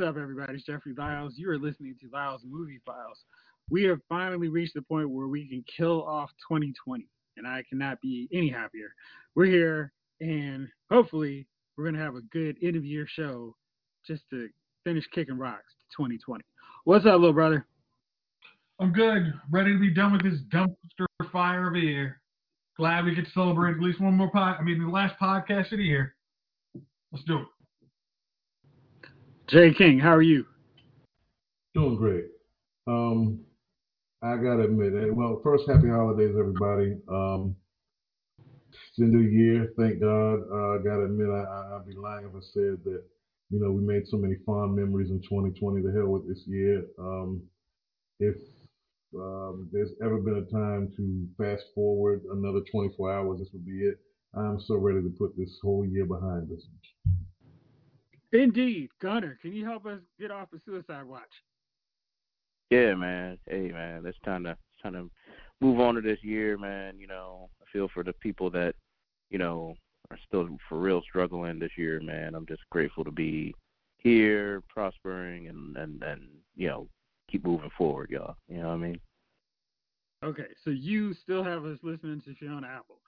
What's up, everybody? It's Jeffrey Lyles. You are listening to Lyles Movie Files. We have finally reached the point where we can kill off 2020, and I cannot be any happier. We're here, and hopefully, we're going to have a good end of year show just to finish kicking rocks to 2020. What's up, little brother? I'm good. Ready to be done with this dumpster fire of a year. Glad we get to celebrate at least one more pod. I mean, the last podcast of the year. Let's do it. Jay King, how are you? Doing great. Um, I gotta admit, eh, well, first, happy holidays, everybody. Um, it's the year, thank God. Uh, I gotta admit, I, I'd be lying if I said that, you know, we made so many fond memories in 2020. The hell with this year. Um, if um, there's ever been a time to fast forward another 24 hours, this would be it. I'm so ready to put this whole year behind us. Indeed. Gunner, can you help us get off the suicide watch? Yeah, man. Hey, man. It's time to it's time to move on to this year, man. You know, I feel for the people that, you know, are still for real struggling this year, man. I'm just grateful to be here, prospering, and and and you know, keep moving forward, y'all. You know what I mean? Okay, so you still have us listening to Fiona Apple.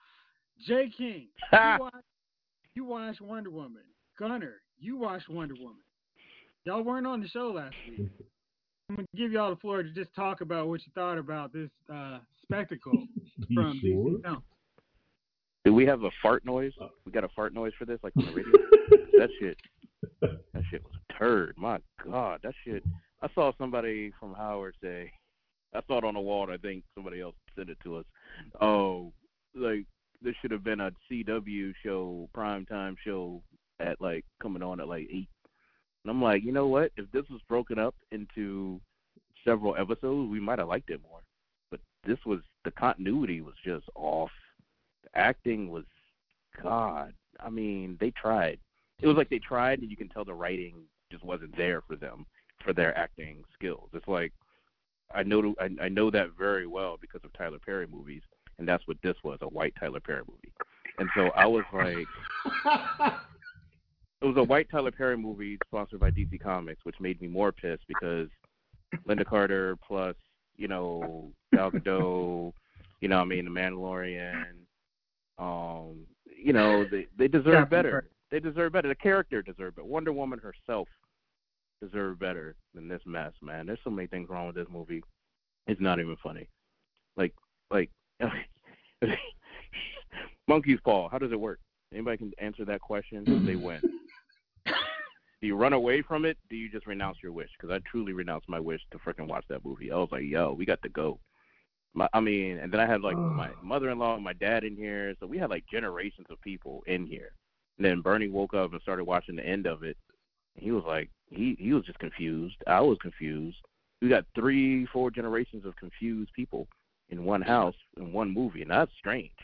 Jay King, you watch, you watch Wonder Woman. Gunner, you watched Wonder Woman. Y'all weren't on the show last week. I'm gonna give y'all the floor to just talk about what you thought about this uh, spectacle from sure? DC Films. Do we have a fart noise? We got a fart noise for this, like on the radio. that shit, that shit was a turd. My God, that shit. I saw somebody from Howard say, I saw it on the wall. and I think somebody else sent it to us. Oh, like this should have been a CW show, prime time show at like coming on at like eight. And I'm like, you know what? If this was broken up into several episodes, we might have liked it more. But this was the continuity was just off. The acting was God. I mean, they tried. It was like they tried, and you can tell the writing just wasn't there for them for their acting skills. It's like I know I, I know that very well because of Tyler Perry movies, and that's what this was—a white Tyler Perry movie. And so I was like, it was a white Tyler Perry movie sponsored by DC Comics, which made me more pissed because Lynda Carter plus you know Gal Gadot, you know I mean the Mandalorian, um, you know they they deserve Captain better. They deserve better. The character deserved it. Wonder Woman herself deserved better than this mess, man. There's so many things wrong with this movie. It's not even funny. Like like monkey's paw. How does it work? Anybody can answer that question? They win. Do you run away from it? Do you just renounce your wish? Because I truly renounced my wish to freaking watch that movie. I was like, yo, we got to go. My, I mean, and then I had like my mother-in-law and my dad in here, so we had like generations of people in here. And then Bernie woke up and started watching the end of it. And he was like, he he was just confused. I was confused. We got three, four generations of confused people in one house in one movie, and that's strange.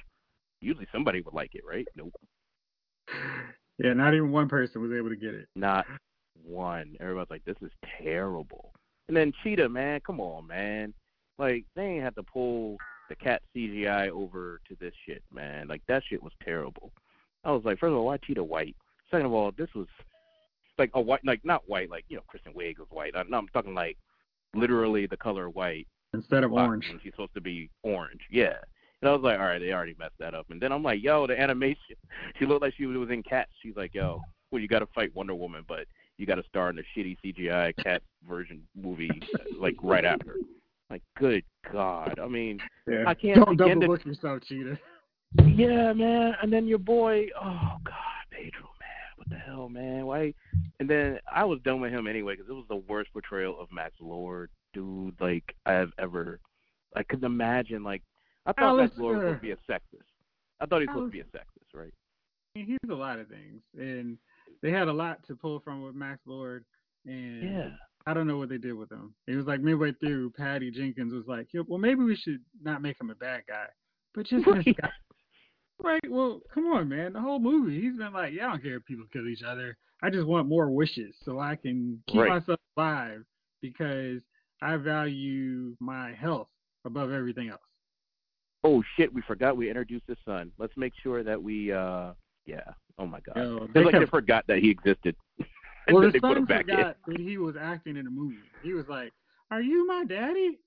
Usually somebody would like it, right? Nope. Yeah, not even one person was able to get it. Not one. Everybody's like, this is terrible. And then Cheetah, man, come on, man. Like, they ain't had to pull the cat CGI over to this shit, man. Like, that shit was terrible. I was like, first of all, why Cheetah white? Second of all, this was like a white, like, not white, like, you know, Kristen Wiig was white. I, no, I'm talking like literally the color white. Instead of orange. She's supposed to be orange. Yeah. And I was like, all right, they already messed that up. And then I'm like, yo, the animation. She looked like she was in Cats. She's like, yo, well, you got to fight Wonder Woman, but you got to star in the shitty CGI Cat version movie like right after. Like, good God. I mean, Yeah. I can't Don't begin double to- book yourself, cheater. yeah, man. And then your boy, oh God, Pedro, man, what the hell, man? Why? And then I was done with him anyway because it was the worst portrayal of Max Lord, dude. Like I have ever. I couldn't imagine. Like I thought Max Lord to be a sexist. I thought he was supposed to be a sexist, right? He's a lot of things, and they had a lot to pull from with Max Lord. And Yeah. I don't know what they did with him. It was like midway through, Patty Jenkins was like, "Yo, well, maybe we should not make him a bad guy, but just Right. this guy." Right? Well, come on, man. The whole movie, he's been like, "Yeah, I don't care if people kill each other. I just want more wishes so I can keep Right. myself alive because I value my health above everything else." Oh shit, we forgot we introduced his son. Let's make sure that we. uh Yeah. Oh my God. Yo, they like they forgot that he existed. Well, then the they put son him back in. forgot that he was acting in a movie. He was like, "Are you my daddy?"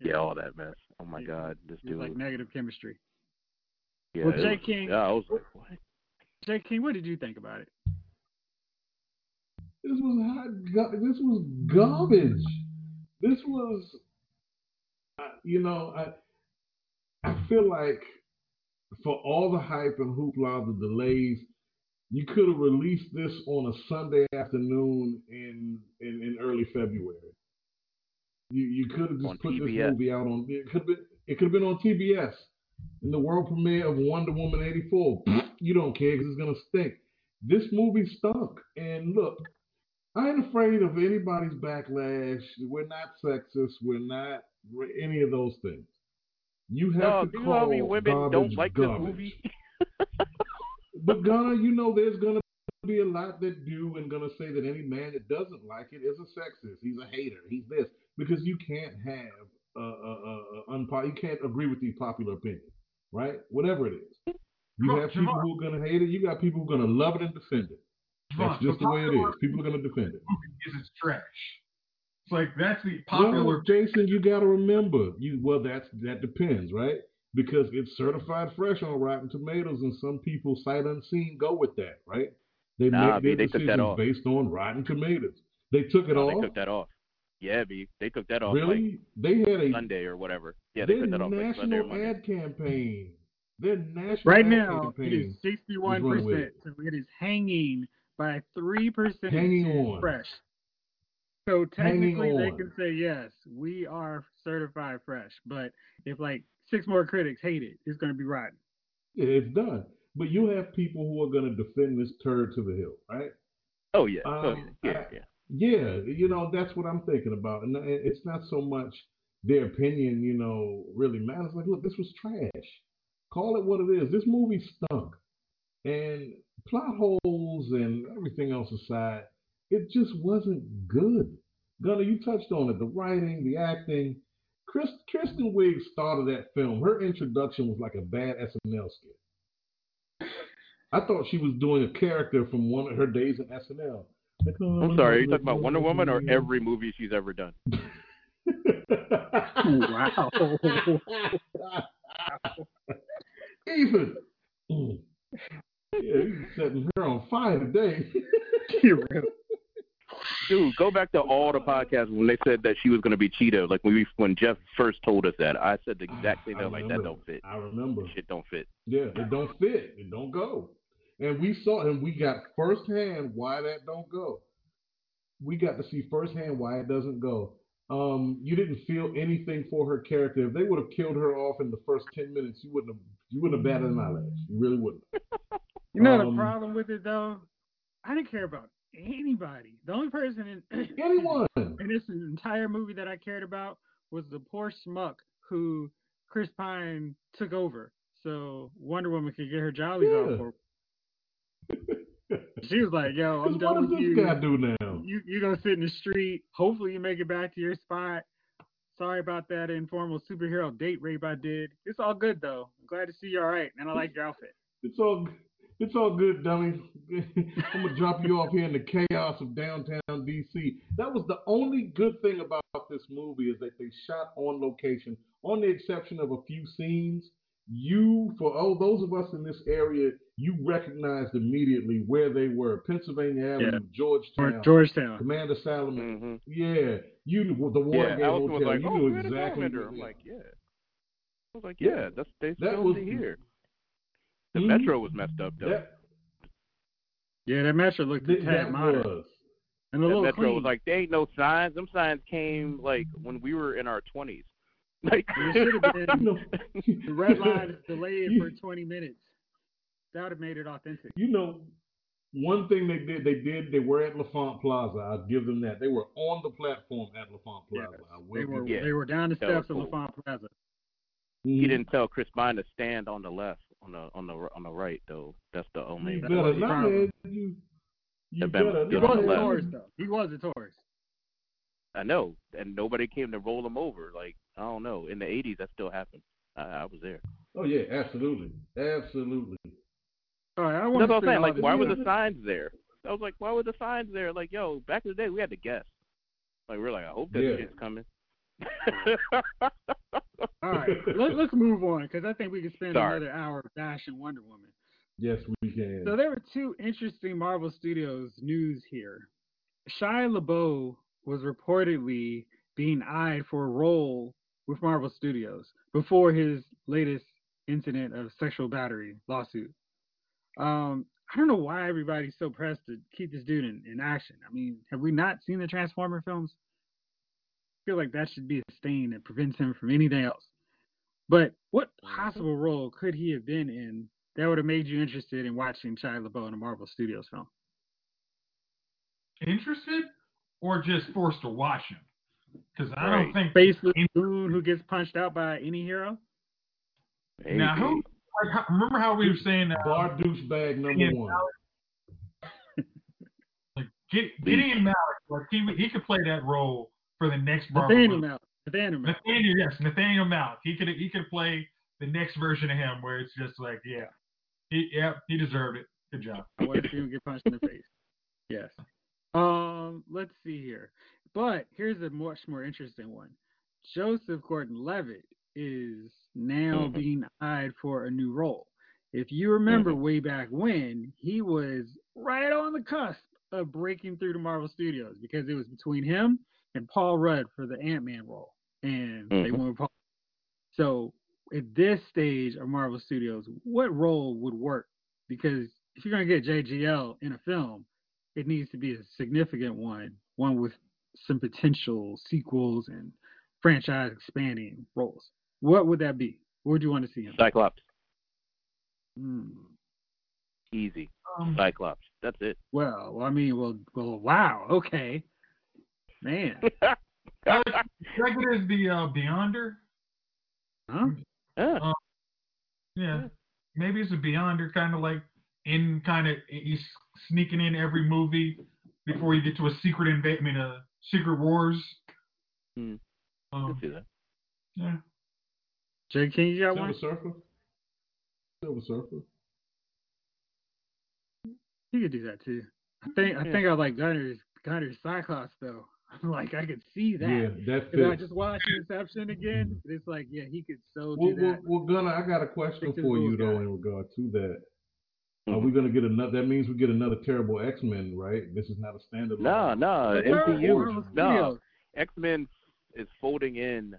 Yeah, all that mess. Oh my Yeah. God, this It dude. like negative chemistry. yeah, well, it Jay was- King- Yeah, I was like, what? Jay King, what did you think about it? This was hot. This was garbage. This was, uh, you know, I I feel like for all the hype and hoopla, the delays, you could have released this on a Sunday afternoon in in, in early February. You you could have just On put this movie out on. It could have been. It could have been on TBS in the world premiere of Wonder Woman '84. You don't care because it's gonna stink. This movie stunk. And look, I ain't afraid of anybody's backlash. We're not sexist. We're not any of those things. You have No, to do you call know how many women garbage don't like garbage. this movie? But Ghana, you know, there's gonna be a lot that do and gonna say that any man that doesn't like it is a sexist. He's a hater. He's this because you can't have uh, uh, uh, unpo- you can't agree with the popular opinion, right? Whatever it is. You Javon, have people Javon. who are gonna hate it. You got people who are gonna love it and defend it. That's Javon, just the way it popular is. People are gonna defend it. movie it's trash. It's like that's the Well, popular. Jason, you got to remember, you well, that's that depends, right? Because it's certified fresh on Rotten Tomatoes, and some people sight unseen go with that, right? They Nah, make their they decisions based on Rotten Tomatoes. They took it No, off. they took that off. Yeah, B, they took that off like really? they had a Sunday or whatever. Yeah, they their took that off like Sunday national Monday. ad campaign. Their national Right ad now, it campaign. is sixty-one percent. So it is hanging by three percent. Hanging on. fresh. So technically, they can say yes, we are certified fresh. But if like six more critics hate it, it's going to be rotten. It's done. But you have people who are going to defend this turd to the hill, right? Oh yeah, oh, Um, yeah, I- yeah, yeah. Yeah, you know, that's what I'm thinking about. And it's not so much their opinion, you know, really matters. Like, look, this was trash. Call it what it is. This movie stunk. And plot holes and everything else aside, it just wasn't good. Gunnar, you touched on it. The writing, the acting. Chris, Kristen Wiig started that film. Her introduction was like a bad SNL skit. I thought she was doing a character from one of her days in SNL. Like, oh, I'm sorry, are you talking about Wonder Woman or every movie she's ever done? Wow. Ethan. Mm. Yeah, he's setting her on fire today. You're real. Dude, go back to all the podcasts when they said that she was going to be Cheetah. Like when we when Jeff first told us that, I said the exact same thing. Like that don't fit. I remember. Shit don't fit. Yeah, it don't fit. It don't go. And we saw and we got firsthand why that don't go. We got to see firsthand why it doesn't go. Um, you didn't feel anything for her character. If they would have killed her off in the first ten minutes, you wouldn't have you wouldn't have batted an eyelash. You really wouldn't. You know Um, the problem with it though? I didn't care about anybody. The only person in Anyone. in this entire movie that I cared about was the poor schmuck who Chris Pine took over, so Wonder Woman could get her jollies Yeah. off. For she was like, "Yo, I'm done what with you. guy do now? You you gonna sit in the street. Hopefully, you make it back to your spot. Sorry about that informal superhero date rape I did. It's all good though. I'm glad to see you all right, and I like your outfit. It's all it's all good, dummy. I'm gonna drop you off here in the chaos of downtown DC. That was the only good thing about this movie is that they shot on location, on the exception of a few scenes. You, for oh those of us in this area, you recognized immediately where they were: Pennsylvania Avenue, Or Georgetown, Georgetown. Commander Salomon. hmm Yeah, you the Yeah, Watergate Allison was Hotel. like, you "Oh, knew exactly. Salamander." I'm like, "Yeah." I was like, Yeah. "Yeah, that's they That filmed was- it here." The Mhm. metro was messed up though. that, Yeah, that metro looked a that, tad that modern was. and a That little metro clean. was like, "There ain't no signs. Them signs came like when we were in our twenties." Like It should have been- You the red line is delayed for 20 minutes. That would have made it authentic. You know, one thing they did, they did, they were at L'Enfant Plaza. I'll give them that. They were on the platform at L'Enfant Plaza. Yes, I They were, yeah. they were down the That steps of cool. L'Enfant Plaza. that. he Mhm. didn't tell Chris Pine to stand on the left, on the on the on the right though. That's the only. You That better was not. You, you better He not. on was a left. tourist though. He was a tourist. I know, and nobody came to roll him over. Like I don't know. In the '80s, that still happened. I, I was there. Oh yeah, absolutely, absolutely. All right, I That's want what I'm saying. Like, why were the signs there? I was like, why were the signs there? Like, yo, back in the day, we had to guess. Like, we're like, I hope that Yeah. shit's coming. All right, let, let's move on because I think we could spend Sorry. another hour bashing Wonder Woman. Yes, we can. So there were two interesting Marvel Studios news here. Shia LaBeouf was reportedly being eyed for a role with Marvel Studios before his latest incident of sexual battery lawsuit. Um, I don't know why everybody's so pressed to keep this dude in, in action. I mean, have we not seen the Transformer films? I feel like that should be a stain that prevents him from anything else. But what possible role could he have been in that would have made you interested in watching Shia LaBeouf in a Marvel Studios film? Interested or just forced to watch him? Because I Right. don't think Space Lagoon who gets punched out by any hero? Now, who- like, remember how we were saying uh, Bar douchebag number Yeah. one. like Gid- Gideon Malik, like he he could play that role for the next Marvel Nathaniel movie. Malik. Nathaniel Malik. Nathaniel, yes, Nathaniel Malik. He could he could play the next version of him where it's just like, yeah, he yeah he deserved it. Good job. I want to see him get punched in the face. Yes. Um, let's see here. But here's a much more interesting one. Joseph Gordon-Levitt is now Mhm. being eyed for a new role. If you remember way back when, he was right on the cusp of breaking through to Marvel Studios because it was between him and Paul Rudd for the Ant-Man role, and they Mhm. went with Paul. So at this stage of Marvel Studios, what role would work? Because if you're gonna get JGL in a film, it needs to be a significant one, one with some potential sequels and franchise expanding roles. What would that be? Where would you want to see him? Cyclops. Hmm. Easy. Um, Cyclops. That's it. Well, I mean, well, well, wow, okay, man, Alex, should I get it the uh, Beyonder? huh? yeah. Yeah, maybe it's a Beyonder kind of like in kind of he's sneaking in every movie before you get to a secret invade. I mean, a secret wars. Hmm. Um, Let's do that. yeah. Jay King, you got one? Silver one? Surfer. Silver Surfer. He could do that too. I think I Yeah. think I like Gunner's Gunner's Cyclops though. I'm like I could see that. Yeah, that If I fits. just watched Inception again, it's like, yeah, he could so do Well, well, that. well, Gunnar, I got a question for you rules, though in regard to that. Are Mhm. we gonna get another? That means we get another terrible X Men, right? This is not a standalone. No, no, MCU. Marvel No, X Men is folding in,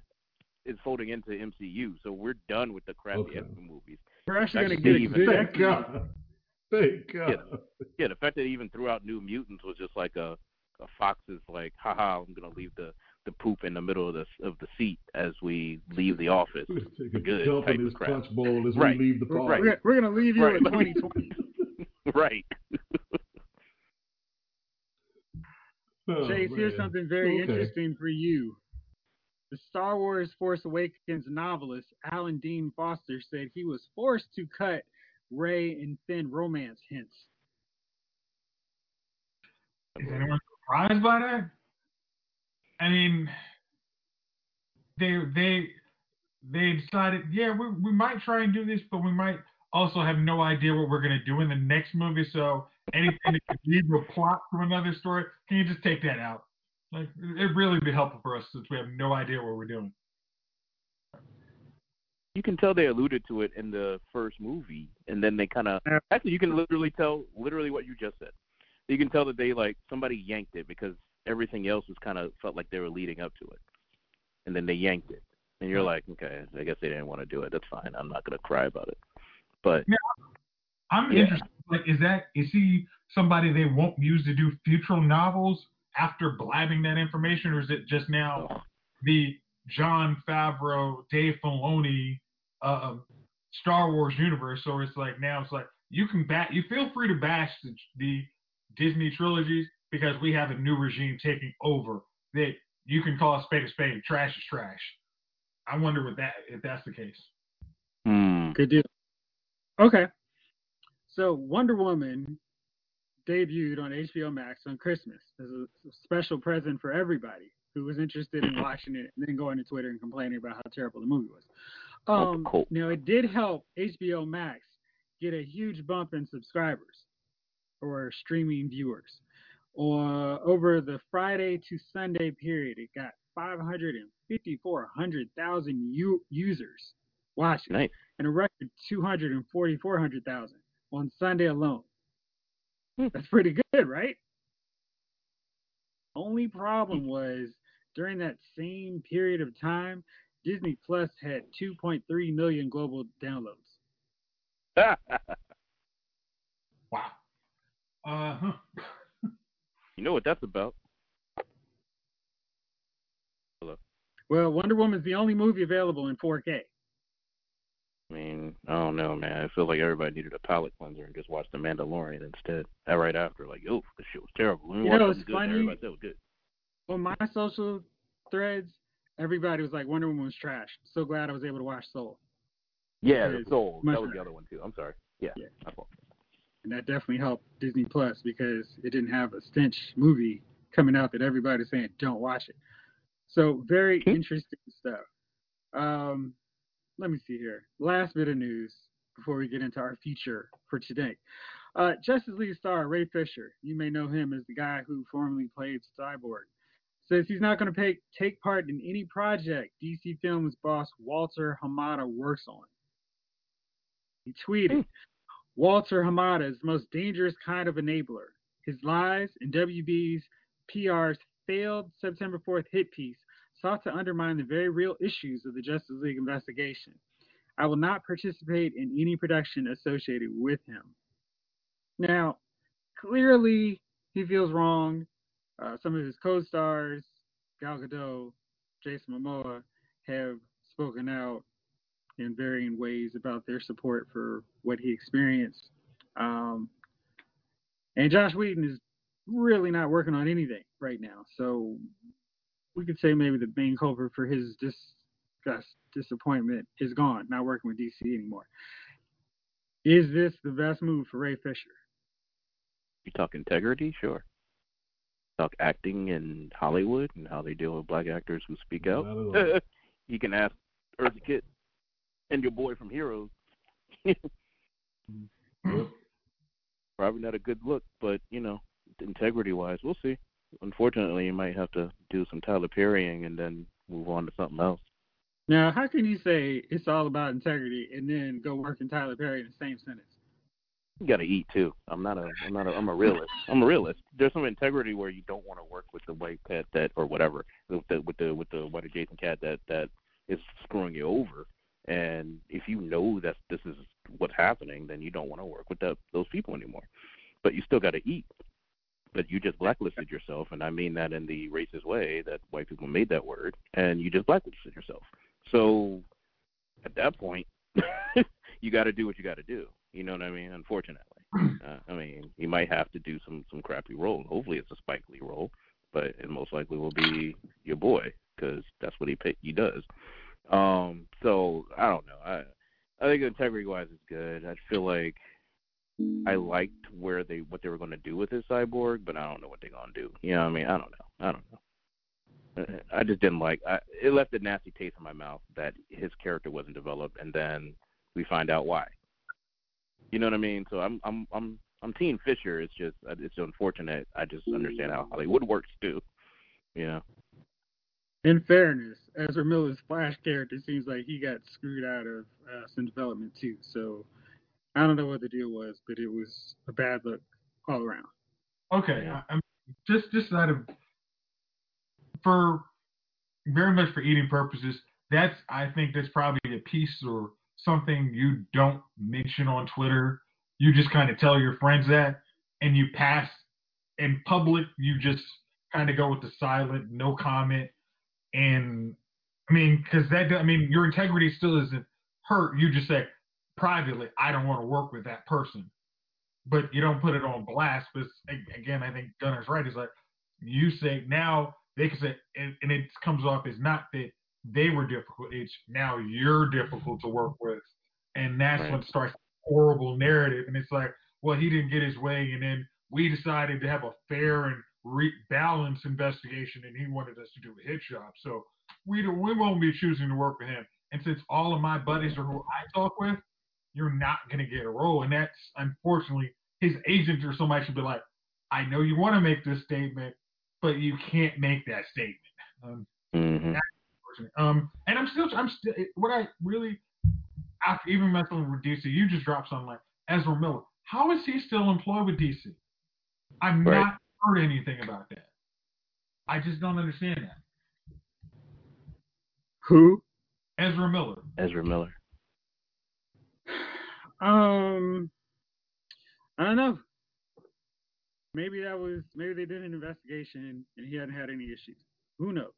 is folding into MCU. So we're done with the crappy Okay. X Men movies. We're actually gonna get a even- Thank God. Thank God. Yeah, the fact that even threw out New Mutants was just like a, a fox is like, haha, I'm gonna leave the the poop in the middle of the of the seat as we leave the office. We're gonna Good dump type of crap. punch bowl as Right. we leave the We're, we're, we're gonna leave you Right. in 2020. right. Oh, Chase, here's something very Okay. interesting for you. The Star Wars Force Awakens novelist Alan Dean Foster said he was forced to cut Rey and Finn romance hints. Is anyone surprised by that? I mean, they they they decided, yeah, we we might try and do this, but we might also have no idea what we're gonna do in the next movie. So anything that could lead to a plot from another story, can you just take that out? Like, it'd really be helpful for us since we have no idea what we're doing. You can tell they alluded to it in the first movie, and then they kind of actually you can literally tell literally what you just said. You can tell that they like somebody yanked it because everything else was kind of felt like they were leading up to it, and then they yanked it, and you're like, okay, I guess they didn't want to do it. That's fine. I'm not gonna cry about it. But I'm Yeah. interested. Like, is that is he somebody they won't use to do future novels after blabbing that information, or is it just now ugh, the Jon Favreau, Dave Filoni, uh, Star Wars universe? Or it's like now it's like you can bat, you feel free to bash the, the Disney trilogies because we have a new regime taking over. That you can call a spade a spade. Trash is trash. I wonder what that if that's the case. hmm. Good deal. Okay. So Wonder Woman debuted on HBO Max on Christmas as a special present for everybody who was interested in watching it and then going to Twitter and complaining about how terrible the movie was. Oh, Um, cool. Now, it did help HBO Max get a huge bump in subscribers. Or streaming viewers. Or over the Friday to Sunday period, it got 554,000 u- users watching, Nice. and a record 244,000 on Sunday alone. Hmm. That's pretty good, right? Only problem was during that same period of time, Disney Plus had 2.3 million global downloads. Wow. Uh huh. you know what that's about? Hello. Well, Wonder Woman's the only movie available in 4K. I mean, I don't know, man. I feel like everybody needed a palate cleanser and just watched The Mandalorian instead. That right after, like, oh, this shit was terrible. You know, it's funny. Everybody said it was good. On my social threads, everybody was like, Wonder Woman was trash. So glad I was able to watch Soul. Yeah, Soul. That was the other one too. I'm sorry. Yeah, Yeah. And that definitely helped Disney Plus because it didn't have a stench movie coming out that everybody's saying don't watch it. So very Hmm. interesting stuff. Um, let me see here. Last bit of news before we get into our feature for today. Uh, Justice League star Ray Fisher, you may know him as the guy who formerly played Cyborg, says he's not going to take part in any project DC Films boss Walter Hamada works on. He tweeted, Hmm. Walter Hamada is the most dangerous kind of enabler. His lies and WB's PR's failed September 4th hit piece sought to undermine the very real issues of the Justice League investigation. I will not participate in any production associated with him. Now, clearly, he feels wrong. Uh, some of his co stars, Gal Gadot, Jason Momoa, have spoken out in varying ways about their support for what he experienced. Um, and Joss Whedon is really not working on anything right now. So we could say maybe the main culprit for his disgust, disappointment is gone, not working with DC anymore. Is this the best move for Ray Fisher? You talk integrity, sure. Talk acting in Hollywood and how they deal with black actors who speak out. Not you can ask Eartha Kitt and your boy from Heroes. Mm-hmm. Yep. Probably not a good look, but you know, integrity wise, we'll see. Unfortunately, you might have to do some Tyler Perrying and then move on to something else. Now, how can you say it's all about integrity and then go work in Tyler Perry in the same sentence? You got to eat too. I'm not a. I'm not a. I'm a realist. I'm a realist. There's some integrity where you don't want to work with the white cat that or whatever with the with the with the white adjacent cat that that is screwing you over. And if you know that this is what's happening, then you don't want to work with that, those people anymore. But you still got to eat. But you just blacklisted yourself, and I mean that in the racist way that white people made that word, and you just blacklisted yourself. So at that point, you got to do what you got to do. You know what I mean? Unfortunately, uh, I mean you might have to do some some crappy role. Hopefully, it's a Spike Lee role, but it most likely will be your boy because that's what he he does. Um, so I don't know. I I think integrity wise is good. I feel like I liked where they what they were going to do with this cyborg, but I don't know what they're going to do. You know what I mean? I don't know. I don't know. Uh, I just didn't like. I, it left a nasty taste in my mouth that his character wasn't developed, and then we find out why. You know what I mean? So I'm I'm I'm I'm Team Fisher. It's just it's unfortunate. I just understand how Hollywood works too. You know. In fairness, Ezra Miller's Flash character seems like he got screwed out of uh, some development too. So I don't know what the deal was, but it was a bad look all around. Okay. I, I'm just just out of for very much for eating purposes. That's I think that's probably a piece or something you don't mention on Twitter. You just kind of tell your friends that, and you pass in public. You just kind of go with the silent, no comment, and I mean, because that I mean, your integrity still isn't hurt. You just say privately, I don't want to work with that person but you don't put it on blast. But again, I think Gunner's right. Is like you say now they can say, and, and it comes off as not that they were difficult. It's now you're difficult to work with, and that's Right. when starts horrible narrative. And it's like, well, he didn't get his way, and then we decided to have a fair and re- balanced investigation, and he wanted us to do a hit job. So we don't, we won't be choosing to work with him. And since all of my buddies are who I talk with, you're not going to get a role. And that's unfortunately his agent or somebody should be like, I know you want to make this statement, but you can't make that statement. Um, hmm um, and I'm still, I'm still, what I really, after even messing with DC, you just dropped something like Ezra Miller. How is he still employed with DC? I'm Right. not heard anything about that. I just don't understand that. Who? Ezra Miller. Ezra Miller. Um, I don't know. Maybe that was maybe they did an investigation and he hadn't had any issues. Who knows?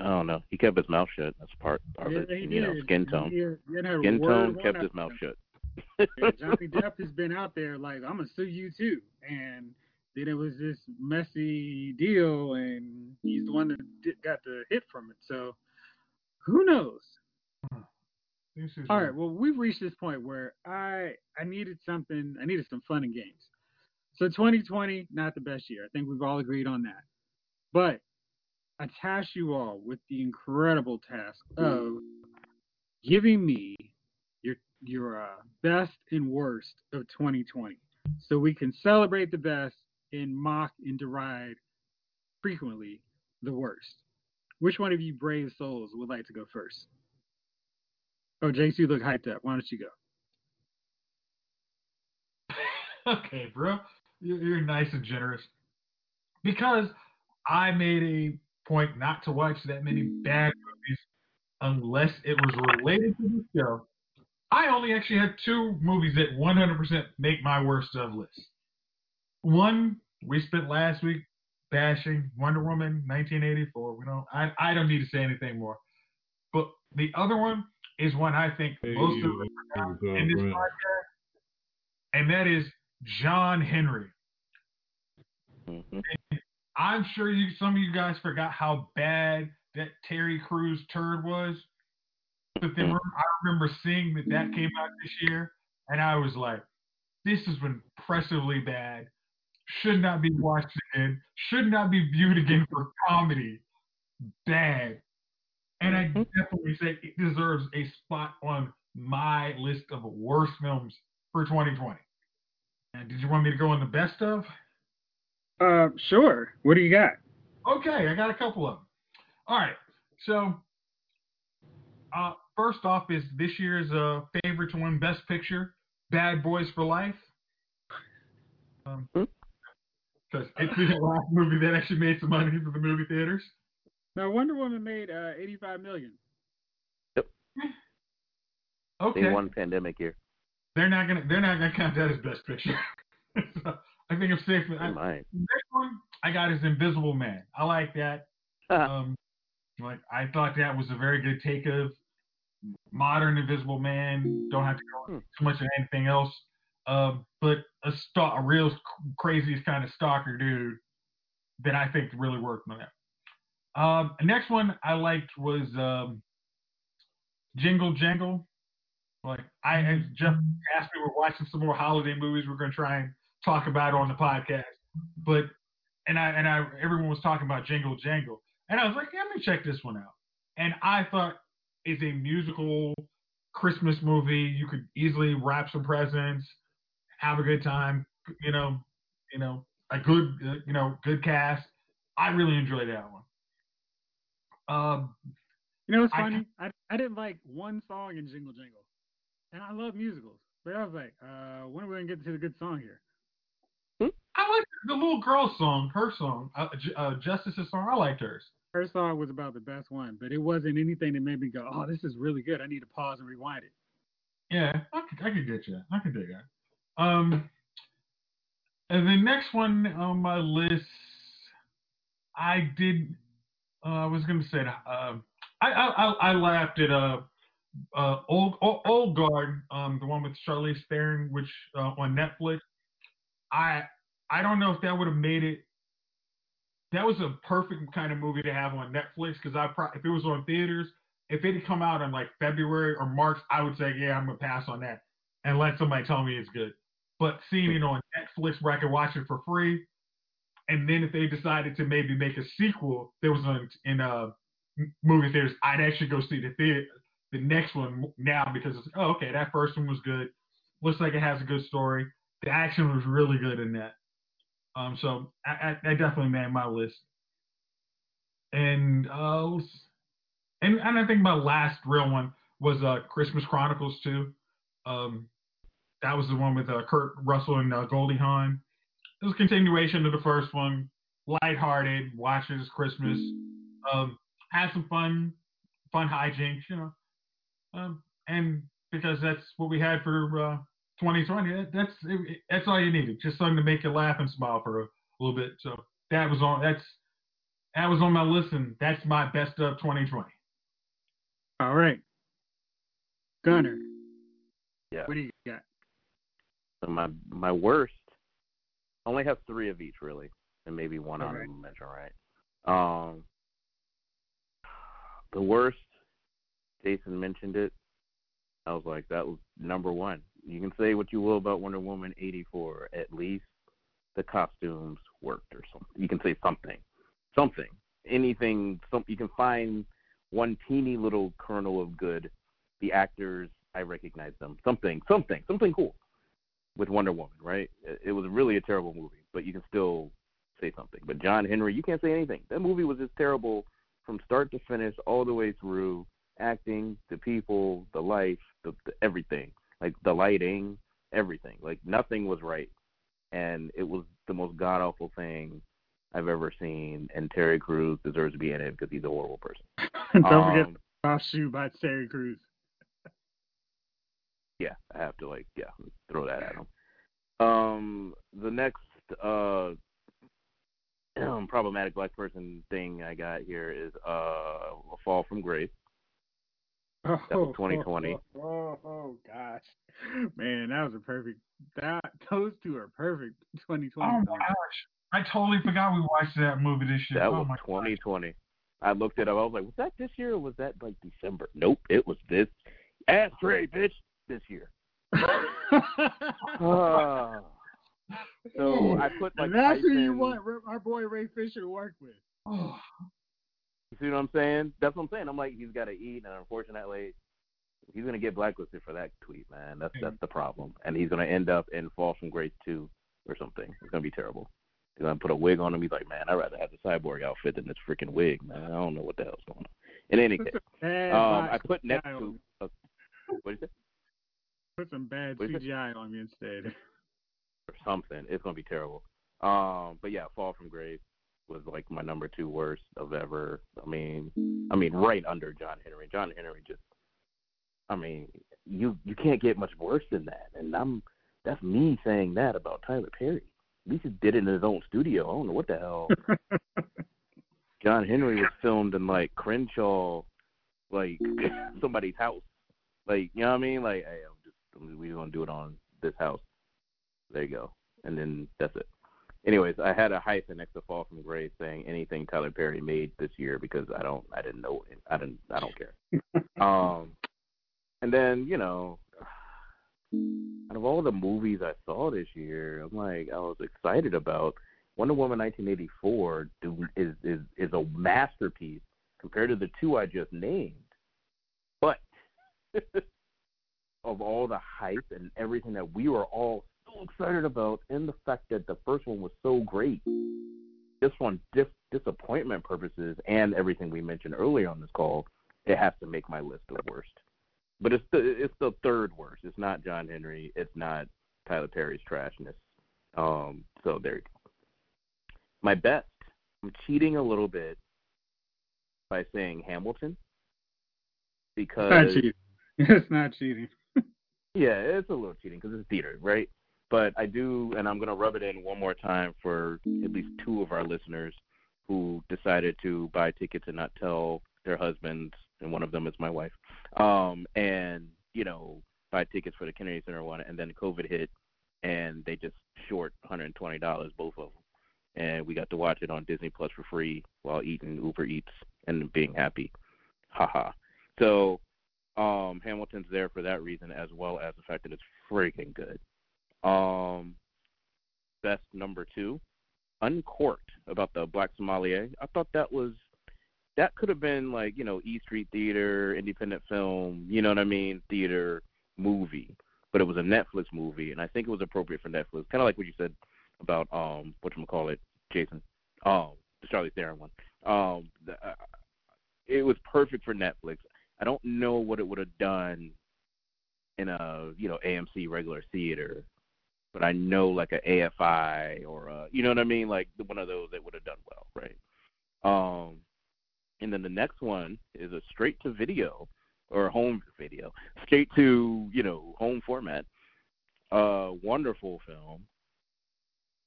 I don't know. He kept his mouth shut. That's part of Yeah, it. he You know, skin tone. He, he hadn't had a Skin tone kept his mouth shut. Yeah, Johnny Depp has been out there like I'm gonna sue you too, and then it was this messy deal, and he's the one that did, got the hit from it. So who knows? This All right, well we've reached this point where I I needed something, I needed some fun and games. So 2020, not the best year. I think we've all agreed on that. But I task you all with the incredible task of giving me your your uh, best and worst of 2020, so we can celebrate the best and mock and deride frequently the worst. Which one of you brave souls would like to go first? Oh, JC, you look hyped up. Why don't you go? okay, bro. You're nice and generous. Because I made a point not to watch that many bad movies unless it was related to the show. I only actually had two movies that 100% make my worst of list. One we spent last week bashing Wonder Woman 1984. We don't. I I don't need to say anything more. But the other one is one I think Hey, most of you, us forgot in this Grant. podcast, and that is John Henry. hmm I'm sure you some of you guys forgot how bad that Terry Crews turd was. But then Mhm. I remember seeing that that came out this year, and I was like, "This is impressively bad. Should not be watched again. Should not be viewed again for comedy. Bad." And I Mhm. definitely say it deserves a spot on my list of worst films for 2020. And did you want me to go on the best of? Uh, sure. What do you got? Okay, I got a couple of them. All right, so uh, first off is this year's uh, favorite to win Best Picture, Bad Boys for Life. Um, Hmm. Because it's the last movie that actually made some money for the movie theaters. Now, Wonder Woman made uh, 85 million. Okay, They won pandemic year. they're not gonna they're not gonna count that as Best Picture. so I think I'm safe. with- They I, might. next one I got is Invisible Man. I like that. Um, like I thought that was a very good take of modern Invisible Man. Don't have to go into too much of anything else. Um, but a a real craziest kind of stalker dude that I think really worked on that. Um, next one I liked was um, Jingle Jangle. Like I, as Jeff asked me, we're watching some more holiday movies. We're gonna try and talk about on the podcast. But and I and I everyone was talking about Jingle Jangle, and I was like, yeah, let me check this one out. And I thought it's a musical Christmas movie. You could easily wrap some presents, have a good time. You know, you know, a good you know good cast. I really enjoyed that one. Um, You know it's funny? I, I didn't like one song in Jingle Jingle. And I love musicals. But I was like, uh, when are we going to get to the good song here? I liked the little girl song, her song, uh, uh, Justice's song. I liked hers. Her song was about the best one, but it wasn't anything that made me go, oh, this is really good. I need to pause and rewind it. Yeah, I could, I could get you. I could dig that. Um, and the next one on my list, I did. Uh, I was gonna say, uh, I, I I laughed at uh, uh, old old, old guard, um, the one with Charlize Theron, which uh, on Netflix. I I don't know if that would have made it. That was a perfect kind of movie to have on Netflix because I pro- if it was on theaters, if it had come out in like February or March, I would say, yeah, I'm gonna pass on that and let somebody tell me it's good. But seeing it on Netflix where I could watch it for free, and then if they decided to maybe make a sequel, there was on in uh m- movie theaters, I'd actually go see the theater, the next one now because it's oh okay, that first one was good. Looks like it has a good story. the action was really good in that. Um, so I, I, I definitely made my list. And uh, and and I think my last real one was uh Christmas Chronicles too. Um, that was the one with uh, Kurt Russell and uh, Goldie Hawn. It was a continuation of the first one, lighthearted, watches Christmas, um, had some fun, fun hijinks, you know, um, and because that's what we had for uh, 2020. That's that's all you needed, just something to make you laugh and smile for a little bit. So that was on that's that was on my list, and that's my best of 2020. All right, Gunner. Yeah. What do you got? So my my worst. I only have three of each really, and maybe one All on right. mention. Right. Um. The worst. Jason mentioned it. I was like, that was number one. You can say what you will about Wonder Woman '84. At least the costumes worked, or something. You can say something, something, anything. Some you can find one teeny little kernel of good. The actors, I recognize them. Something, something, something cool with Wonder Woman, right? It, was really a terrible movie, but you can still say something. But John Henry, you can't say anything. That movie was just terrible from start to finish, all the way through. Acting, the people, the life, the, the everything, like the lighting, everything. Like nothing was right, and it was the most god awful thing I've ever seen. And Terry Crews deserves to be in it because he's a horrible person. Don't forget Um, Off Shoe by Terry Crews. Yeah, I have to like yeah throw that at him. Um, the next uh problematic black person thing I got here is uh a fall from grace. Oh, was 2020. Oh, oh, oh, gosh, man, that was a perfect. That those two are perfect. 2020. Oh my gosh, I totally forgot we watched that movie this year. That oh was my 2020. I looked it up. I was like, was that this year or was that like December? Nope, it was this. Ass Ashtray, bitch, this year. Ah. so I put like and that's who you want our boy Ray Fisher to work with. Oh, You see what I'm saying? That's what I'm saying. I'm like, he's got to eat, and unfortunately, he's gonna get blacklisted for that tweet, man. That's that's the problem, and he's gonna end up in Fall from Grace two or something. It's gonna be terrible. He's gonna put a wig on him. He's like, man, I'd rather have the cyborg outfit than this freaking wig, man. I don't know what the hell's going on. In any case, um, I put next to uh, what is it Put some bad? CGI on me instead. or something. It's gonna be terrible. Um, but yeah, Fall from Grace was like my number two worst of ever. I mean, I mean, right under John Henry. John Henry just, I mean, you you can't get much worse than that. And I'm that's me saying that about Tyler Perry. At least he did it in his own studio. I don't know what the hell. John Henry was filmed in like Crenshaw, like somebody's house. Like you know what I mean? Like, just we're gonna do it on this house. There you go, and then that's it. Anyways, I had a hyphen next to Fall from Grace saying anything Tyler Perry made this year because I don't, I didn't know. I didn't, I don't care. um, and then you know, out of all the movies I saw this year, I'm like, I was excited about Wonder Woman 1984 is is is a masterpiece compared to the two I just named. But of all the hype and everything that we were all so excited about, and the fact that the first one was so great, this one, dis- disappointment purposes, and everything we mentioned earlier on this call, it has to make my list of worst. But it's the it's the third worst. It's not John Henry. It's not Tyler Perry's trashness. Um, so there you go. My best. I'm cheating a little bit by saying Hamilton because It's not cheating. It's not cheating. Yeah, it's a little cheating because it's theater, right? But I do, and I'm going to rub it in one more time for at least two of our listeners who decided to buy tickets and not tell their husbands, and one of them is my wife, um, and, you know, buy tickets for the Kennedy Center one, and then COVID hit, and they just short $120, both of them. And we got to watch it on Disney Plus for free while eating Uber Eats and being happy. Haha. So um, Hamilton's there for that reason, as well as the fact that it's freaking good. Um, best number two, Uncorked about the black sommelier. I thought that was that could have been like you know E Street Theater, independent film, you know what I mean, theater movie. but it was a Netflix movie, and I think it was appropriate for Netflix. Kind of like what you said about um, what you call it, Jason, um, the Charlize Theron one. Um, the, uh, it was perfect for Netflix. I don't know what it would have done in a you know AMC regular theater, but I know like a AFI or a, you know what I mean, like one of those that would have done well, right? Um, and then the next one is a straight to video or home video, straight to you know home format. Uh, wonderful film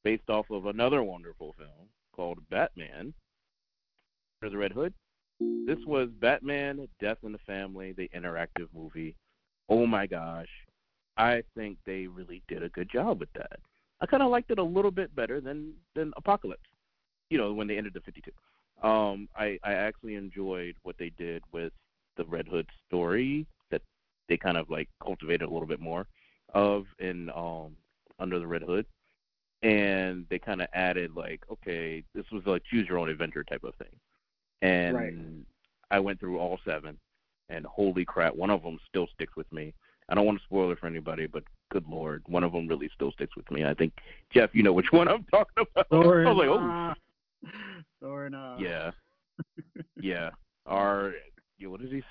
based off of another wonderful film called Batman. There's a Red Hood. This was Batman: Death in the Family, the interactive movie. Oh my gosh, I think they really did a good job with that. I kind of liked it a little bit better than than Apokolips. You know, when they ended the 52. Um, I I actually enjoyed what they did with the Red Hood story that they kind of like cultivated a little bit more of in um Under the Red Hood. And they kind of added like, okay, this was like choose your own adventure type of thing. And Right. I went through all seven, and holy crap, one of them still sticks with me. I don't want to spoil it for anybody, but good lord, one of them really still sticks with me. I think Jeff, you know which one I'm talking about. I was like, oh, and, uh, yeah, yeah. R, yeah, what did he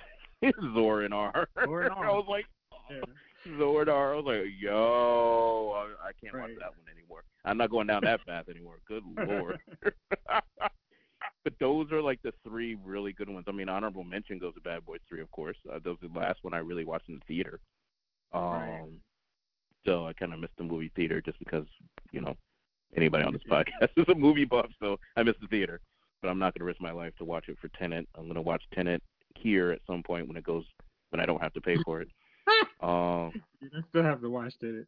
say? Zor and R. Zor and R. I was like, yeah. And R. I was like, yo, I, I can't watch that one anymore. I'm not going down that path anymore. Good lord. But those are like the three really good ones. I mean, honorable mention goes to Bad Boys Three, of course. Uh, that was the last one I really watched in the theater. Um, Right. so I kind of missed the movie theater just because you know anybody on this podcast is a movie buff, so I missed the theater. But I'm not going to risk my life to watch it for Tenet. I'm going to watch Tenet here at some point when it goes when I don't have to pay for it. um, You still have to watch it.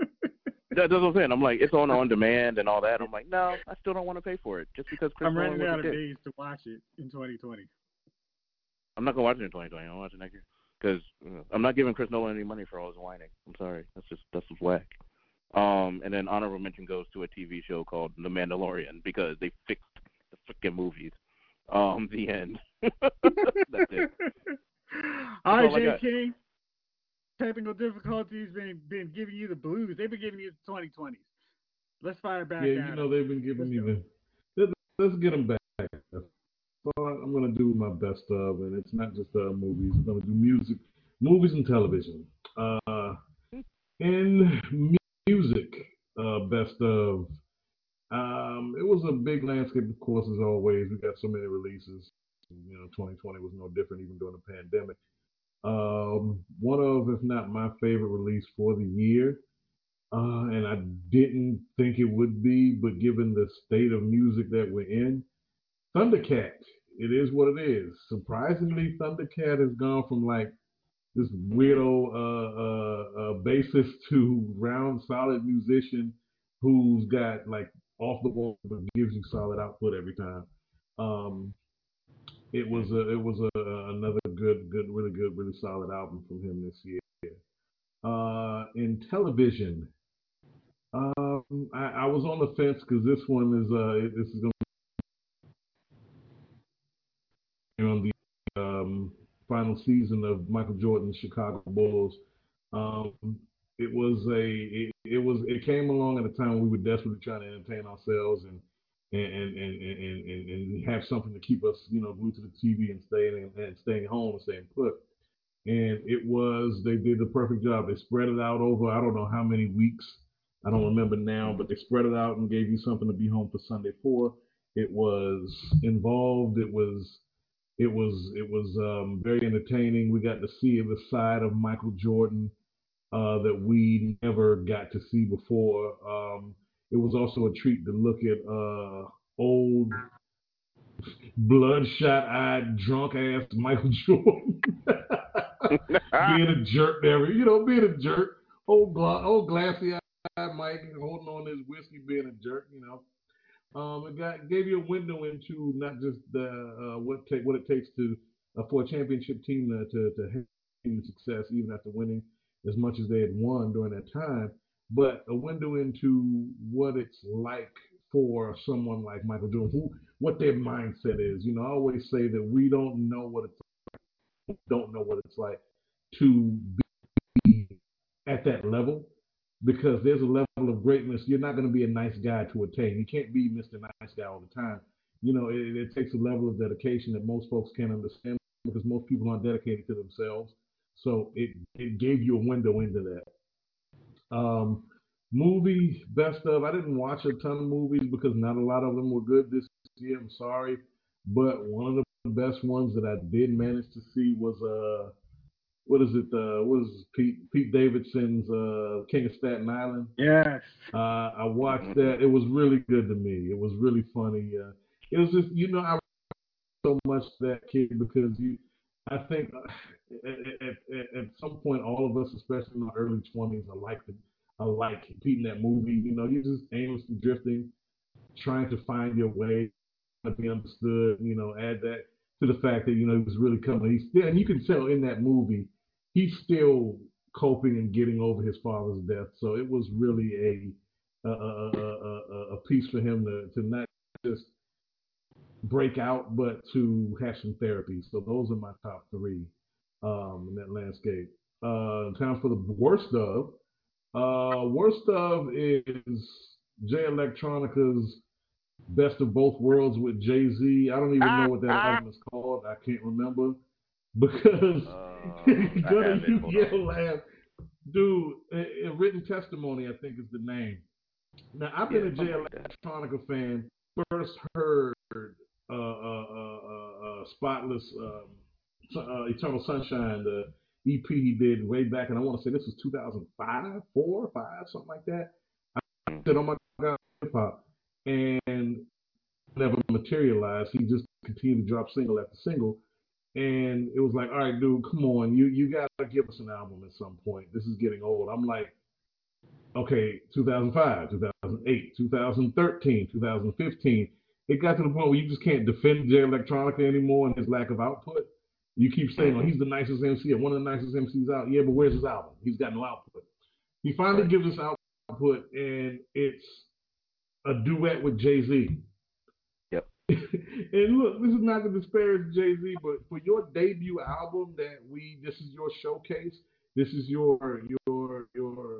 that, that's what I'm saying. I'm like, it's on on demand and all that. I'm like, no, I still don't want to pay for it just because Chris I'm running out of dick. days to watch it in 2020. I'm not gonna watch it in 2020. I'll watch it next year because I'm not giving Chris Nolan any money for all his whining. I'm sorry. That's just that's just whack. Um, and then honorable mention goes to a TV show called The Mandalorian because they fixed the freaking movies. Um, the end. that's it. All right, all I J got. King. Technical difficulties been been giving you the blues. They've been giving you the 2020s. Let's fire back yeah, you know they've been giving Let's me the. Let's, let's get them back. So I'm gonna do my best of, and it's not just uh, movies. I'm gonna do music, movies and television. Uh, in music, uh, best of. Um, it was a big landscape, of course, as always. We got so many releases. You know, 2020 was no different, even during the pandemic. Um, one of, if not my favorite release for the year, uh, and I didn't think it would be, but given the state of music that we're in, Thundercat. It is what it is. Surprisingly, Thundercat has gone from like this weirdo uh, uh, uh, bassist to round solid musician who's got like off the wall but gives you solid output every time. Um, it was a, it was a, another good, good, really good, really solid album from him this year. Uh, in television, um, I, I was on the fence because this one is uh, this is going to be on the um, final season of Michael Jordan's Chicago Bulls. Um, it was a it, it was it came along at a time we were desperately trying to entertain ourselves and and and and, and, and, have something to keep us you know glued to the TV and staying and staying home and staying put. And it was they did the perfect job. They spread it out over I don't know how many weeks. I don't remember now, but they spread it out and gave you something to be home for Sunday for. It was involved. It was it was it was um, very entertaining. We got to see the side of Michael Jordan uh, that we never got to see before. Um, it was also a treat to look at uh, old, bloodshot-eyed, drunk-ass Michael Jordan being a jerk there. You know, being a jerk. Old, gla- old glassy-eyed Mike holding on his whiskey, being a jerk. You know. Um, it got gave you a window into not just the uh, what take what it takes to uh, for a championship team to to, to have success even after winning as much as they had won during that time, but a window into what it's like for someone like Michael Jordan, who what their mindset is. You know, I always say that we don't know what it's don't know what it's like to be at that level because there's a level of greatness you're not going to be a nice guy to attain. You can't be Mr. Nice Guy all the time. You know, it, it takes a level of dedication that most folks can't understand because most people aren't dedicated to themselves. So it it gave you a window into that. Um, movie best of. I didn't watch a ton of movies because not a lot of them were good this year. I'm sorry, but one of the best ones that I did manage to see was uh what is it? Uh, what is Pete Pete Davidson's uh, King of Staten Island? Yes. Uh, I watched that. It was really good to me. It was really funny. Uh, it was just you know I so much that kid because you. I think uh, at, at, at some point all of us, especially in our early twenties, I like the, I like in that movie. You know, you're just aimlessly drifting, trying to find your way, to be understood. You know, add that to the fact that you know he was really coming. He's still, and you can tell in that movie he's still coping and getting over his father's death. So it was really a a, a, a, a piece for him to, to not just break out, but to have some therapy. So those are my top three um, in that landscape. Uh, time for the worst of. Uh, worst of is Jay Electronica's Best of Both Worlds with Jay Z. I don't even know what that album is called. I can't remember because uh, gonna you yell laugh, dude. A, a, written testimony, I think, is the name. Now I've been yeah, a Jay Electronica fan. First heard Spotless um, Eternal Sunshine, the EP he did way back, and I want to say this was 2005, four, five, something like that. I said, "Oh my God, hip hop," and never materialized. He just continued to drop single after single and it was like, all right, dude, come on, you you gotta give us an album at some point. This is getting old. I'm like, okay, 2005, 2008, 2013, 2015. It got to the point where you just can't defend Jay Electronica anymore and his lack of output. You keep saying, oh, he's the nicest MC, one of the nicest MCs out. Yeah, but where's his album? He's got no output. He finally right. gives us output, and it's a duet with Jay Z. Yep. and look, this is not to disparage Jay Z, but for your debut album, that we this is your showcase. This is your your your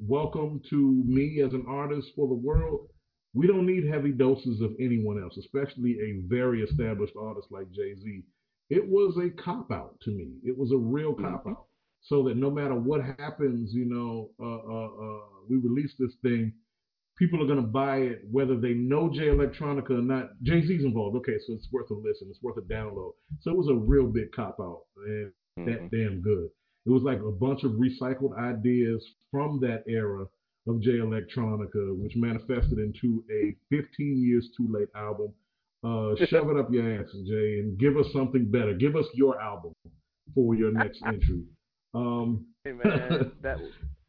welcome to me as an artist for the world. We don't need heavy doses of anyone else, especially a very established artist like Jay Z. It was a cop out to me. It was a real cop out. Mm-hmm. So that no matter what happens, you know, uh, uh, uh, we release this thing people are going to buy it whether they know Jay Electronica or not. Jay Z's involved. Okay, so it's worth a listen. It's worth a download. So it was a real big cop out and mm-hmm. that damn good. It was like a bunch of recycled ideas from that era of Jay Electronica, which manifested into a 15 years too late album. Uh, shove it up your ass, Jay, and give us something better. Give us your album for your next entry. Um, hey man, that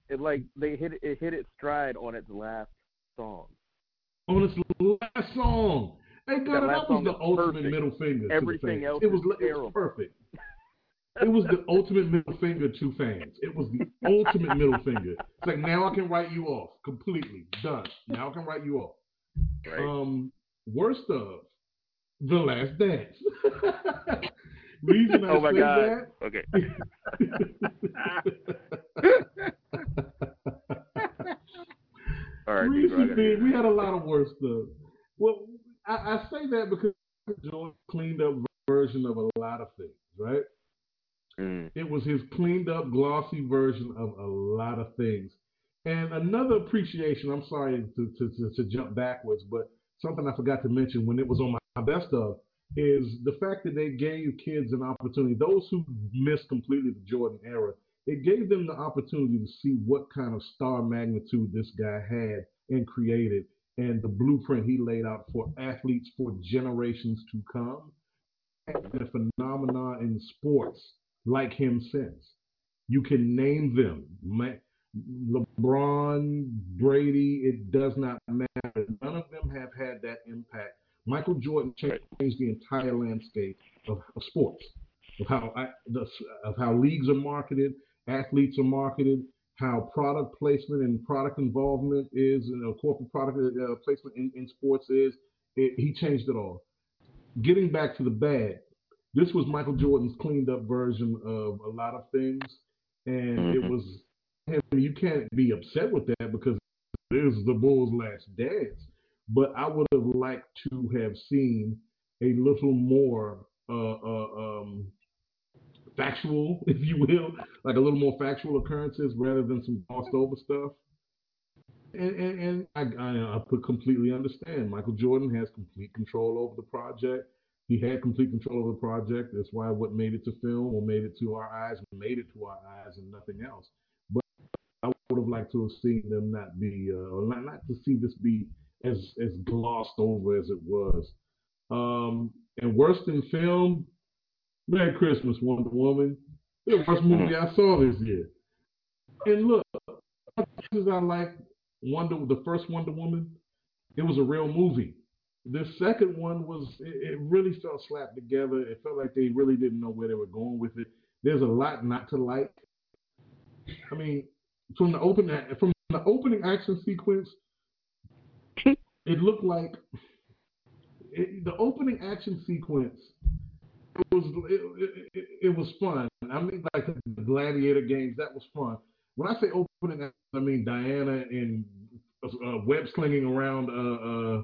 it like they hit it hit its stride on its last song. On its last song. Hey, God, that, that was the ultimate perfect. middle finger. Everything else it was, it was perfect. It was the ultimate middle finger to fans. It was the ultimate middle finger. It's like now I can write you off completely. Done. Now I can write you off. Right. Um, worst of the last dance. Reason I oh my God. that. Okay. All right, Reese we had a lot of worse stuff. Well, I, I say that because Joe cleaned up version of a lot of things, right? Mm. It was his cleaned up, glossy version of a lot of things. And another appreciation, I'm sorry to, to, to, to jump backwards, but something I forgot to mention when it was on my best of is the fact that they gave kids an opportunity, those who missed completely the Jordan era, it gave them the opportunity to see what kind of star magnitude this guy had and created and the blueprint he laid out for athletes for generations to come. And a phenomenon in sports like him since. You can name them. LeBron, Brady, it does not matter. None of them have had that impact. Michael Jordan changed the entire landscape of, of sports, of how I, the, of how leagues are marketed, athletes are marketed, how product placement and product involvement is, you know, corporate product uh, placement in, in, sports is. It, he changed it all. Getting back to the bad, this was Michael Jordan's cleaned up version of a lot of things, and mm-hmm. it was you can't be upset with that because this is the Bulls' last dance. But I would have liked to have seen a little more uh, uh, um, factual, if you will, like a little more factual occurrences rather than some glossed over stuff. And, and, and I, I, I completely understand. Michael Jordan has complete control over the project. He had complete control over the project. That's why what made it to film or made it to our eyes made it to our eyes and nothing else. But I would have liked to have seen them not be, uh, or not, not to see this be as as glossed over as it was. Um, and worse than film, Merry Christmas, Wonder Woman. The worst movie I saw this year. And look, as I like Wonder, the first Wonder Woman, it was a real movie. The second one was, it, it really felt slapped together. It felt like they really didn't know where they were going with it. There's a lot not to like. I mean, from the open from the opening action sequence, it looked like it, the opening action sequence. It was it, it, it, was fun. I mean, like the gladiator games, that was fun. When I say opening, I mean Diana and uh, web slinging around, uh,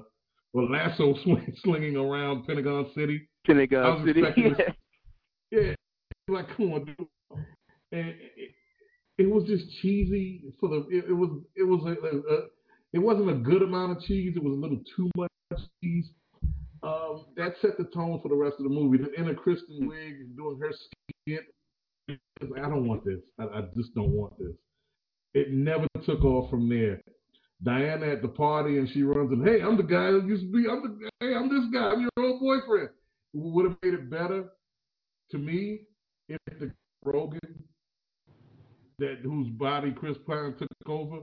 well, lasso swing, slinging around Pentagon City. Pentagon City. Yeah. yeah, like come on, dude. And it, it, was just cheesy for the. It, it was it was a, a, a, it wasn't a good amount of cheese. It was a little too much cheese. Um, that set the tone for the rest of the movie. The inner Kristen Wiig doing her skit. I don't want this. I, I just don't want this. It never took off from there. Diana at the party and she runs and hey, I'm the guy that used to be. I'm the hey, I'm this guy. I'm your old boyfriend. Would have made it better to me if the Rogen that whose body Chris Pine took over.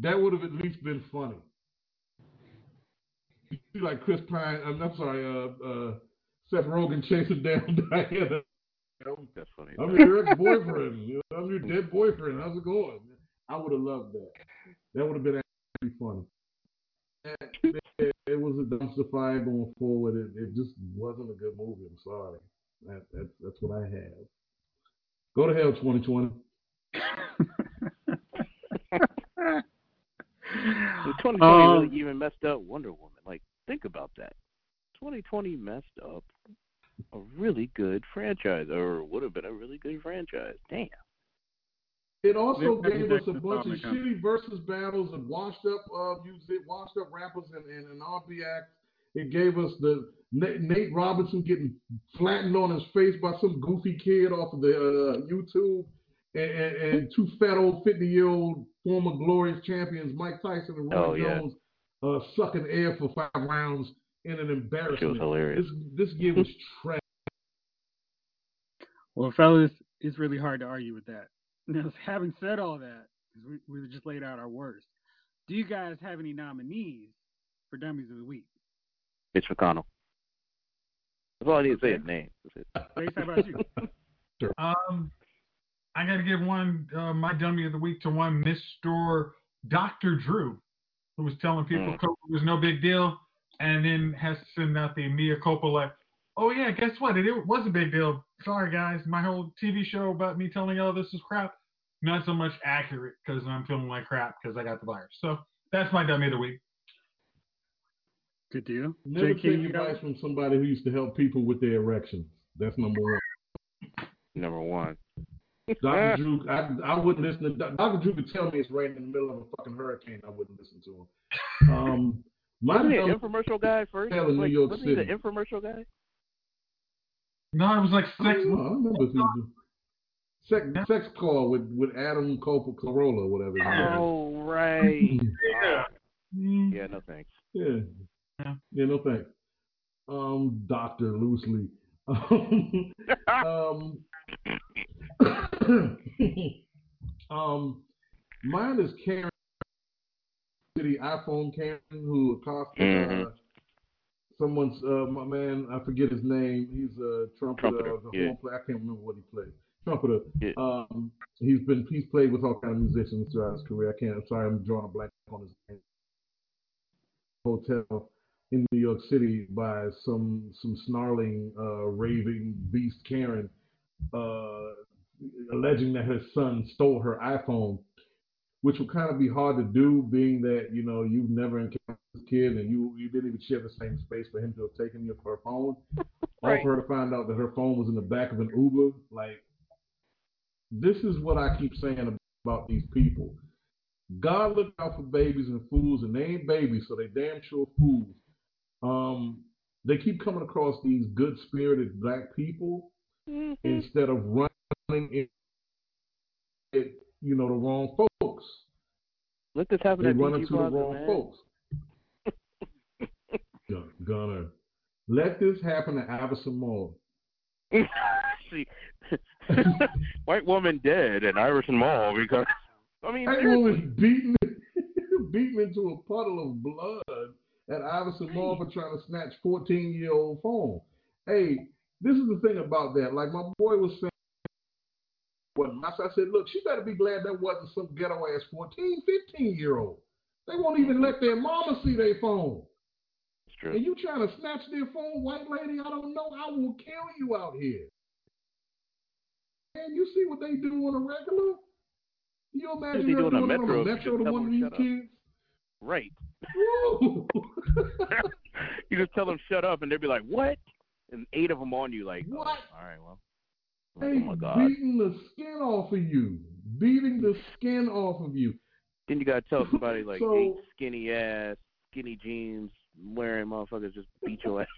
That would have at least been funny You like Chris Pine. I'm, I'm sorry, uh, uh, Seth Rogen chasing down Diana. That's funny. I'm your ex-boyfriend. You know, I'm your dead boyfriend. How's it going? I would have loved that. That would have been actually funny. It, it, was a dumpster fire going forward. It, it, just wasn't a good movie. I'm sorry. That, that's that's what I have. Go to hell, 2020. 2020 um, really even messed up Wonder Woman. Like, think about that. 2020 messed up a really good franchise, or would have been a really good franchise. Damn. It also gave us a bunch of shitty versus battles and washed up uh, music, washed up rappers and, and, and R&B acts. It gave us the Nate Robinson getting flattened on his face by some goofy kid off of the uh, YouTube, and, and, and, two fat old 50 year old former glorious champions, Mike Tyson and Roy oh, Jones, uh, sucking air for five rounds in an embarrassment. It was hilarious. This, this year was trash. Well, fellas, it's really hard to argue with that. Now, having said all that, because we, we just laid out our worst. Do you guys have any nominees for Dummies of the Week? Mitch McConnell. That's all I need to say his name. Grace, how about you? sure. um, I got to give one, uh, my Dummy of the Week to one Mr. Dr. Drew who was telling people mm. COVID was no big deal, and then has to send out the mea culpa like, oh yeah, guess what? It, it was a big deal. Sorry guys, my whole TV show about me telling y'all this is crap, not so much accurate because I'm feeling like crap because I got the virus. So that's my dummy of the week. Good deal. Never take advice from somebody who used to help people with their erections. That's number one. Number one. Dr. Drew, I, I wouldn't listen to Dr. Drew could tell me it's raining in the middle of a fucking hurricane. I wouldn't listen to him. Um, my was he an infomercial guy first? in like, New York was City. he the infomercial guy? No, it was like sex. I, know, I remember sex, sex call with with Adam Coppola, Carolla, whatever. Oh right. yeah. Yeah. No thanks. Yeah. Yeah. Yeah. No thanks. Um, Doctor loosely. um, um, mine is Karen, City iPhone Karen, who accosted mm-hmm. uh, someone's uh, my man. I forget his name. He's a trumpeter. trumpeter the yeah. play. I can't remember what he played. Trumpeter. Yeah. Um, he's been he's played with all kind of musicians throughout his career. I can't. I'm sorry, I'm drawing a blank on his name. Hotel in New York City by some some snarling, uh, raving beast Karen uh, alleging that her son stole her iPhone, which would kind of be hard to do, being that you know you've never encountered kid and you you didn't even share the same space for him to have taken your her phone. Right. Or for her to find out that her phone was in the back of an Uber, like this is what I keep saying about these people. God looked out for babies and fools, and they ain't babies, so they damn sure fools. Um, they keep coming across these good spirited black people Mhm. instead of running in, it, you know, the wrong folks. Let this happen They run into the wrong man. folks. Gun- Gunner, let this happen at Iverson Mall. See, white woman dead at Iverson Mall because I mean, That seriously. woman beaten, beaten into a puddle of blood at Iverson Mall for trying to snatch 14 year old phone. Hey, this is the thing about that. Like my boy was saying, what I said, look, she better be glad that wasn't some ghetto ass 14, 15 year old. They won't even let their mama see their phone. True. And you trying to snatch their phone, white lady? I don't know. I will kill you out here. And you see what they do on a regular? You imagine they her do on a Metro on a metro to one of these shut up. kids? Right. You just tell them shut up, and they'll be like, "What?" And eight of them on you, like, oh, What? all right, well, oh They oh my god. beating the skin off of you. Beating the skin off of you. Then you gotta tell somebody like, So- eight skinny ass, skinny jeans wearing motherfuckers just beat your ass.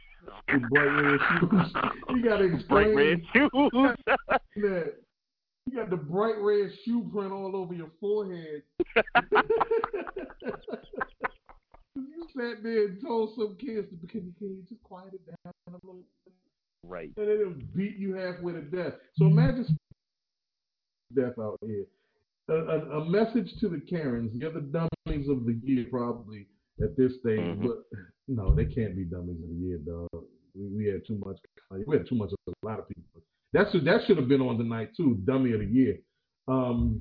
Bright red shoes. You gotta Bright red shoes. you got the bright red shoe print all over your forehead. you sat there and told some kids to can you, can you just quiet it down a little bit? right. And done beat you halfway to death. So imagine death out here. A, a, a message to the Karens, you're the dummies of the year probably at this stage, Mhm. but no, they can't be dummies of the year, dog. We, we had too much. We had too much of a lot of people. That should that should have been on tonight too. Dummy of the year. Um,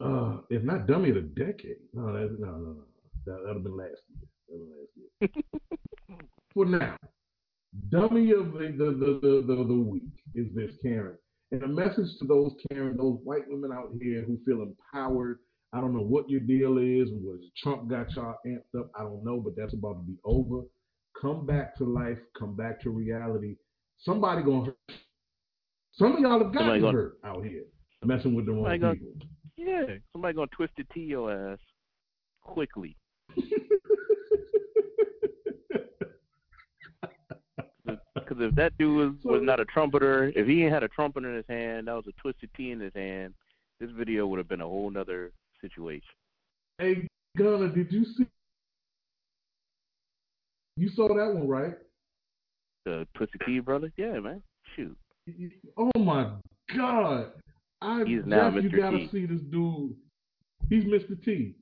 uh, if not dummy of the decade. No, that, no, no, no. That that'd have been last year. Been last year. For now, dummy of the the, the, the, the, the week is this Karen. And a message to those Karen, those white women out here who feel empowered. I don't know what your deal is. Was Trump got y'all amped up? I don't know, but that's about to be over. Come back to life. Come back to reality. Somebody gonna hurt. Some of y'all have gotten gonna- hurt out here messing with the wrong gonna- people. Yeah. Somebody gonna twist it to your ass quickly. Because if that dude was, was not a trumpeter, if he ain't had a trumpet in his hand, that was a Twisted Tea in his hand, this video would have been a whole nother situation. Hey, Gunner, did you see? You saw that one, right? The Twisted Tea brother? Yeah, man. Shoot. Oh my God! I He's now Jeff, you gotta see this dude. He's Mr. T.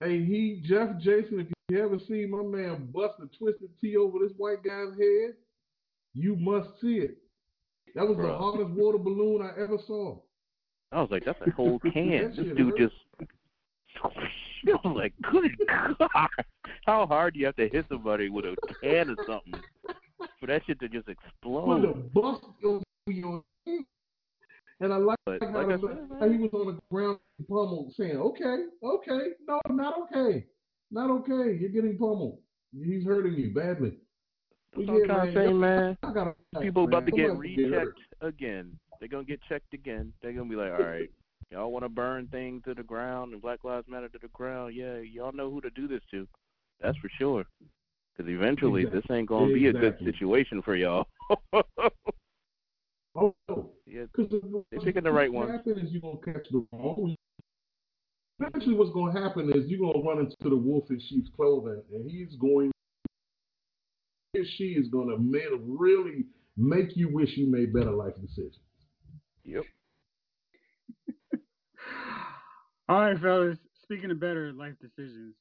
Hey, he Jeff Jason. If you ever see my man bust a Twisted Tea over this white guy's head, you must see it. That was the hardest water balloon I ever saw. I was like, that's a whole can. This dude hurt. just. I was like, good God. How hard do you have to hit somebody with a can or something for that shit to just explode? a bust over your. And I like But how, like I said, how he was on the ground pummeled saying, okay, okay, no, not okay. Not okay. You're getting pummeled. He's hurting you badly. That's what I'm trying to say, man. I gotta, People about to get Somebody get hurt. rechecked again. They're gonna get checked again. They're gonna be like, all right, y'all want to burn things to the ground and Black Lives Matter to the ground? Yeah, y'all know who to do this to. That's for sure. Because eventually, Exactly. this ain't gonna be a good situation for y'all. Oh, yeah, They're picking the right What happen is you're gonna catch the wrong. Eventually, what's gonna happen is you're gonna run into the wolf in sheep's clothing, and he's going. He or she is gonna really make you wish you made better life decisions. yep. All right, fellas. Speaking of better life decisions,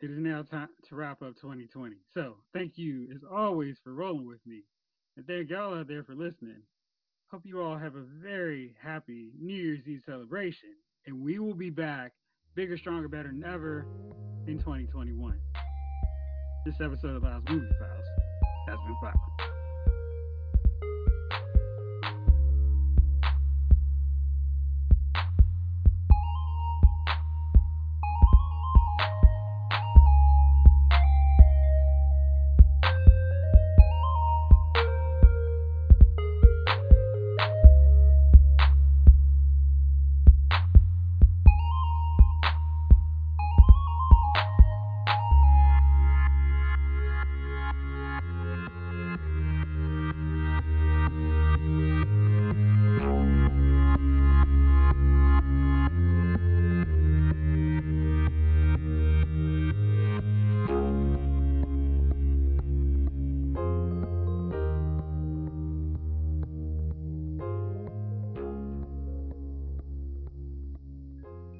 it is now time to wrap up 2020. So, thank you as always for rolling with me, and thank y'all out there for listening. Hope you all have a very happy New Year's Eve celebration, and we will be back bigger, stronger, better than ever in 2021. This episode of Lyle's Movie Files has been filed.